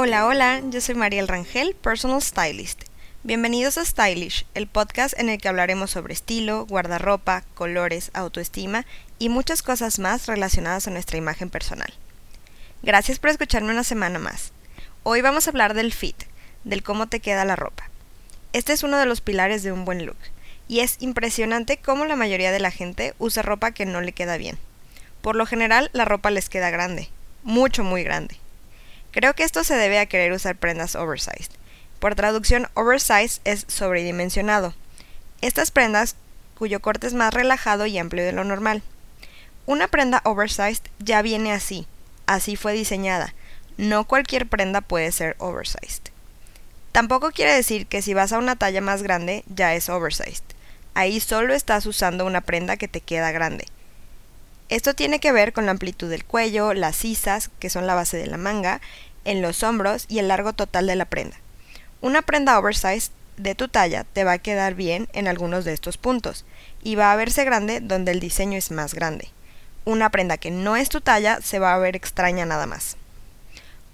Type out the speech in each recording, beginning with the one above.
Hola, hola, yo soy Mariel Rangel, Personal Stylist. Bienvenidos a Stylish, el podcast en el que hablaremos sobre estilo, guardarropa, colores, autoestima y muchas cosas más relacionadas a nuestra imagen personal. Gracias por escucharme una semana más. Hoy vamos a hablar del fit, del cómo te queda la ropa. Este es uno de los pilares de un buen look, y es impresionante cómo la mayoría de la gente usa ropa que no le queda bien. Por lo general, la ropa les queda grande, mucho, muy grande. Creo que esto se debe a querer usar prendas oversized. Por traducción, oversized es sobredimensionado. Estas prendas cuyo corte es más relajado y amplio de lo normal. Una prenda oversized ya viene así, así fue diseñada. No cualquier prenda puede ser oversized. Tampoco quiere decir que si vas a una talla más grande ya es oversized. Ahí solo estás usando una prenda que te queda grande. Esto tiene que ver con la amplitud del cuello, las sisas, que son la base de la manga, en los hombros y el largo total de la prenda. Una prenda oversized de tu talla te va a quedar bien en algunos de estos puntos y va a verse grande donde el diseño es más grande. Una prenda que no es tu talla se va a ver extraña nada más.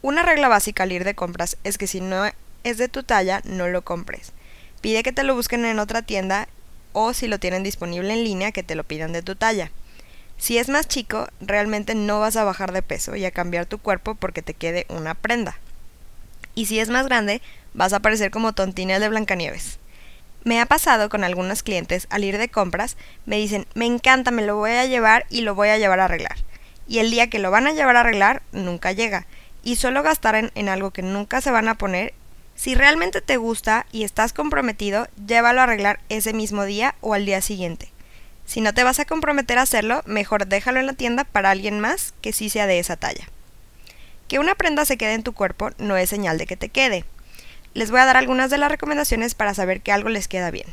Una regla básica al ir de compras es que si no es de tu talla, no lo compres. Pide que te lo busquen en otra tienda o si lo tienen disponible en línea, que te lo pidan de tu talla. Si es más chico, realmente no vas a bajar de peso y a cambiar tu cuerpo porque te quede una prenda. Y si es más grande, vas a parecer como tontina de Blancanieves. Me ha pasado con algunos clientes al ir de compras, me dicen, me encanta, me lo voy a llevar y lo voy a llevar a arreglar. Y el día que lo van a llevar a arreglar, nunca llega. Y solo gastar en, en algo que nunca se van a poner si realmente te gusta y estás comprometido, llévalo a arreglar ese mismo día o al día siguiente. Si no te vas a comprometer a hacerlo, mejor déjalo en la tienda para alguien más que sí sea de esa talla. Que una prenda se quede en tu cuerpo no es señal de que te quede. Les voy a dar algunas de las recomendaciones para saber que algo les queda bien.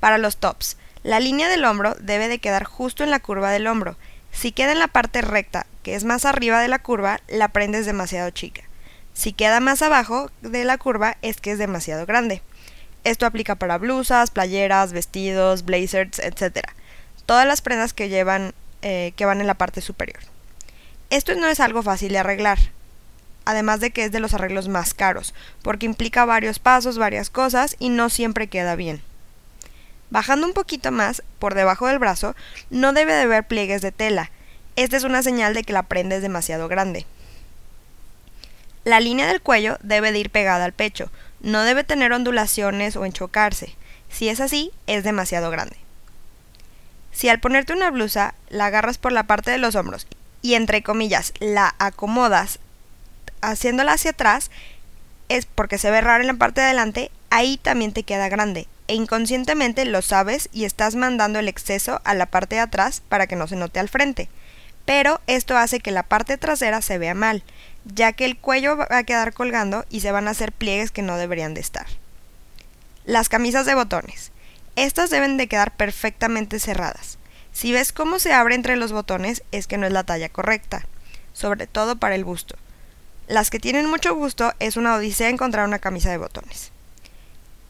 Para los tops, la línea del hombro debe de quedar justo en la curva del hombro. Si queda en la parte recta, que es más arriba de la curva, la prenda es demasiado chica. Si queda más abajo de la curva es que es demasiado grande. Esto aplica para blusas, playeras, vestidos, blazers, etc. Todas las prendas que llevan eh, que van en la parte superior. Esto no es algo fácil de arreglar, además de que es de los arreglos más caros, porque implica varios pasos, varias cosas y no siempre queda bien. Bajando un poquito más, por debajo del brazo, no debe de haber pliegues de tela. Esta es una señal de que la prenda es demasiado grande. La línea del cuello debe de ir pegada al pecho, no debe tener ondulaciones o enchocarse. Si es así, es demasiado grande. Si al ponerte una blusa la agarras por la parte de los hombros y entre comillas la acomodas haciéndola hacia atrás, es porque se ve raro en la parte de adelante, ahí también te queda grande. E inconscientemente lo sabes y estás mandando el exceso a la parte de atrás para que no se note al frente. Pero esto hace que la parte trasera se vea mal ya que el cuello va a quedar colgando y se van a hacer pliegues que no deberían de estar. Las camisas de botones. Estas deben de quedar perfectamente cerradas. Si ves cómo se abre entre los botones es que no es la talla correcta, sobre todo para el busto. Las que tienen mucho gusto es una odisea encontrar una camisa de botones.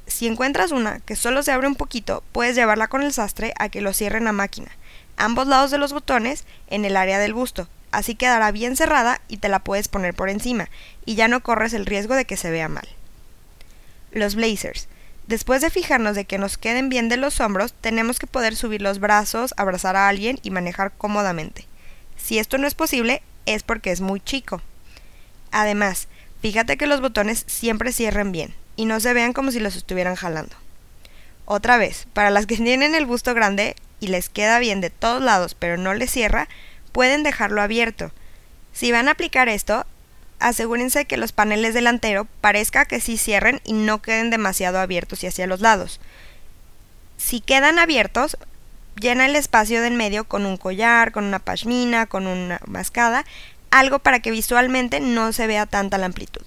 Si encuentras una que solo se abre un poquito, puedes llevarla con el sastre a que lo cierren a máquina, ambos lados de los botones en el área del busto, así quedará bien cerrada y te la puedes poner por encima, y ya no corres el riesgo de que se vea mal. Los blazers. Después de fijarnos de que nos queden bien de los hombros, tenemos que poder subir los brazos, abrazar a alguien y manejar cómodamente. Si esto no es posible, es porque es muy chico. Además, fíjate que los botones siempre cierren bien y no se vean como si los estuvieran jalando. Otra vez, para las que tienen el busto grande y les queda bien de todos lados pero no les cierra, pueden dejarlo abierto. Si van a aplicar esto, asegúrense que los paneles delantero parezca que sí cierren y no queden demasiado abiertos y hacia los lados. Si quedan abiertos, llena el espacio del medio con un collar, con una pashmina, con una mascada, algo para que visualmente no se vea tanta la amplitud.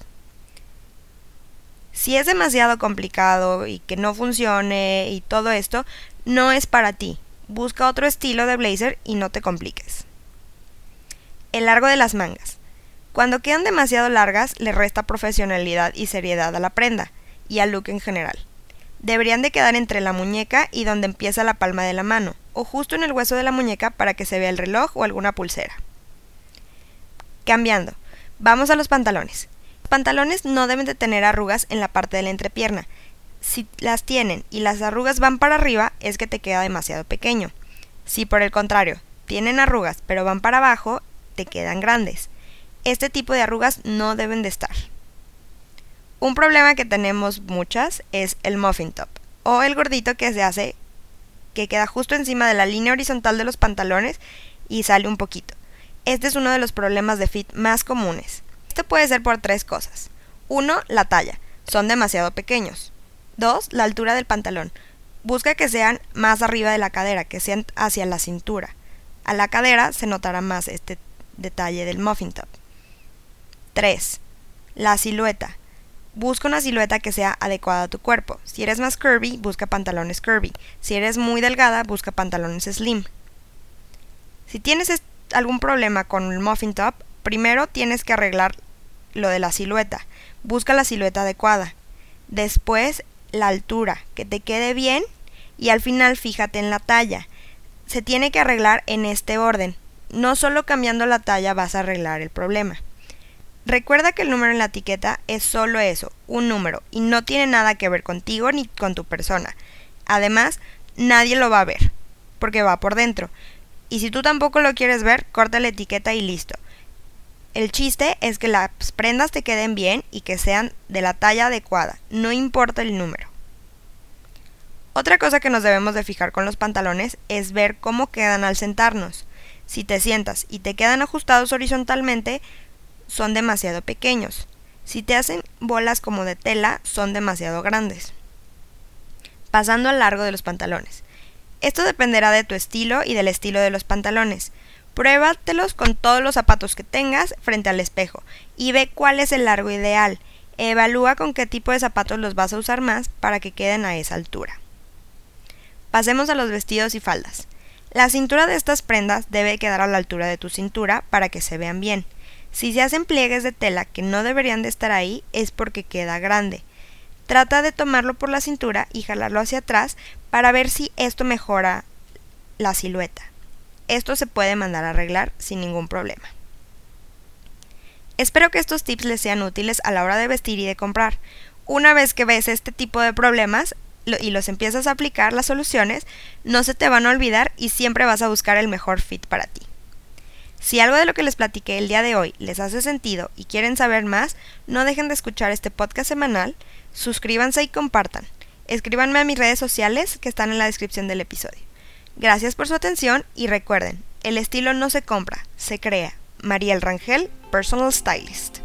Si es demasiado complicado y que no funcione y todo esto, no es para ti. Busca otro estilo de blazer y no te compliques. El largo de las mangas. Cuando quedan demasiado largas, le resta profesionalidad y seriedad a la prenda, y al look en general. Deberían de quedar entre la muñeca y donde empieza la palma de la mano, o justo en el hueso de la muñeca para que se vea el reloj o alguna pulsera. Cambiando. Vamos a los pantalones. pantalones no deben de tener arrugas en la parte de la entrepierna. Si las tienen y las arrugas van para arriba, es que te queda demasiado pequeño. Si por el contrario, tienen arrugas pero van para abajo, te quedan grandes. Este tipo de arrugas no deben de estar. Un problema que tenemos muchas es el muffin top o el gordito que se hace que queda justo encima de la línea horizontal de los pantalones y sale un poquito. Este es uno de los problemas de fit más comunes. Esto puede ser por tres cosas. Uno, la talla. Son demasiado pequeños. Dos, la altura del pantalón. Busca que sean más arriba de la cadera, que sean hacia la cintura. A la cadera se notará más este detalle del muffin top. 3. La silueta. Busca una silueta que sea adecuada a tu cuerpo. Si eres más curvy, busca pantalones curvy. Si eres muy delgada, busca pantalones slim. Si tienes algún problema con el muffin top, primero tienes que arreglar lo de la silueta. Busca la silueta adecuada. Después, la altura, que te quede bien. Y al final, fíjate en la talla. Se tiene que arreglar en este orden. No solo cambiando la talla vas a arreglar el problema. Recuerda que el número en la etiqueta es solo eso, un número, y no tiene nada que ver contigo ni con tu persona. Además, nadie lo va a ver, porque va por dentro. Y si tú tampoco lo quieres ver, corta la etiqueta y listo. El chiste es que las prendas te queden bien y que sean de la talla adecuada, no importa el número. Otra cosa que nos debemos de fijar con los pantalones es ver cómo quedan al sentarnos. Si te sientas y te quedan ajustados horizontalmente, son demasiado pequeños. Si te hacen bolas como de tela, son demasiado grandes. Pasando al largo de los pantalones. Esto dependerá de tu estilo y del estilo de los pantalones. Pruébatelos con todos los zapatos que tengas frente al espejo y ve cuál es el largo ideal. Evalúa con qué tipo de zapatos los vas a usar más para que queden a esa altura. Pasemos a los vestidos y faldas. La cintura de estas prendas debe quedar a la altura de tu cintura para que se vean bien. Si se hacen pliegues de tela que no deberían de estar ahí es porque queda grande. Trata de tomarlo por la cintura y jalarlo hacia atrás para ver si esto mejora la silueta. Esto se puede mandar a arreglar sin ningún problema. Espero que estos tips les sean útiles a la hora de vestir y de comprar. Una vez que ves este tipo de problemas y los empiezas a aplicar las soluciones, no se te van a olvidar y siempre vas a buscar el mejor fit para ti. Si algo de lo que les platiqué el día de hoy les hace sentido y quieren saber más, no dejen de escuchar este podcast semanal, suscríbanse y compartan. Escríbanme a mis redes sociales que están en la descripción del episodio. Gracias por su atención y recuerden, el estilo no se compra, se crea. Mariel Rangel, Personal Stylist.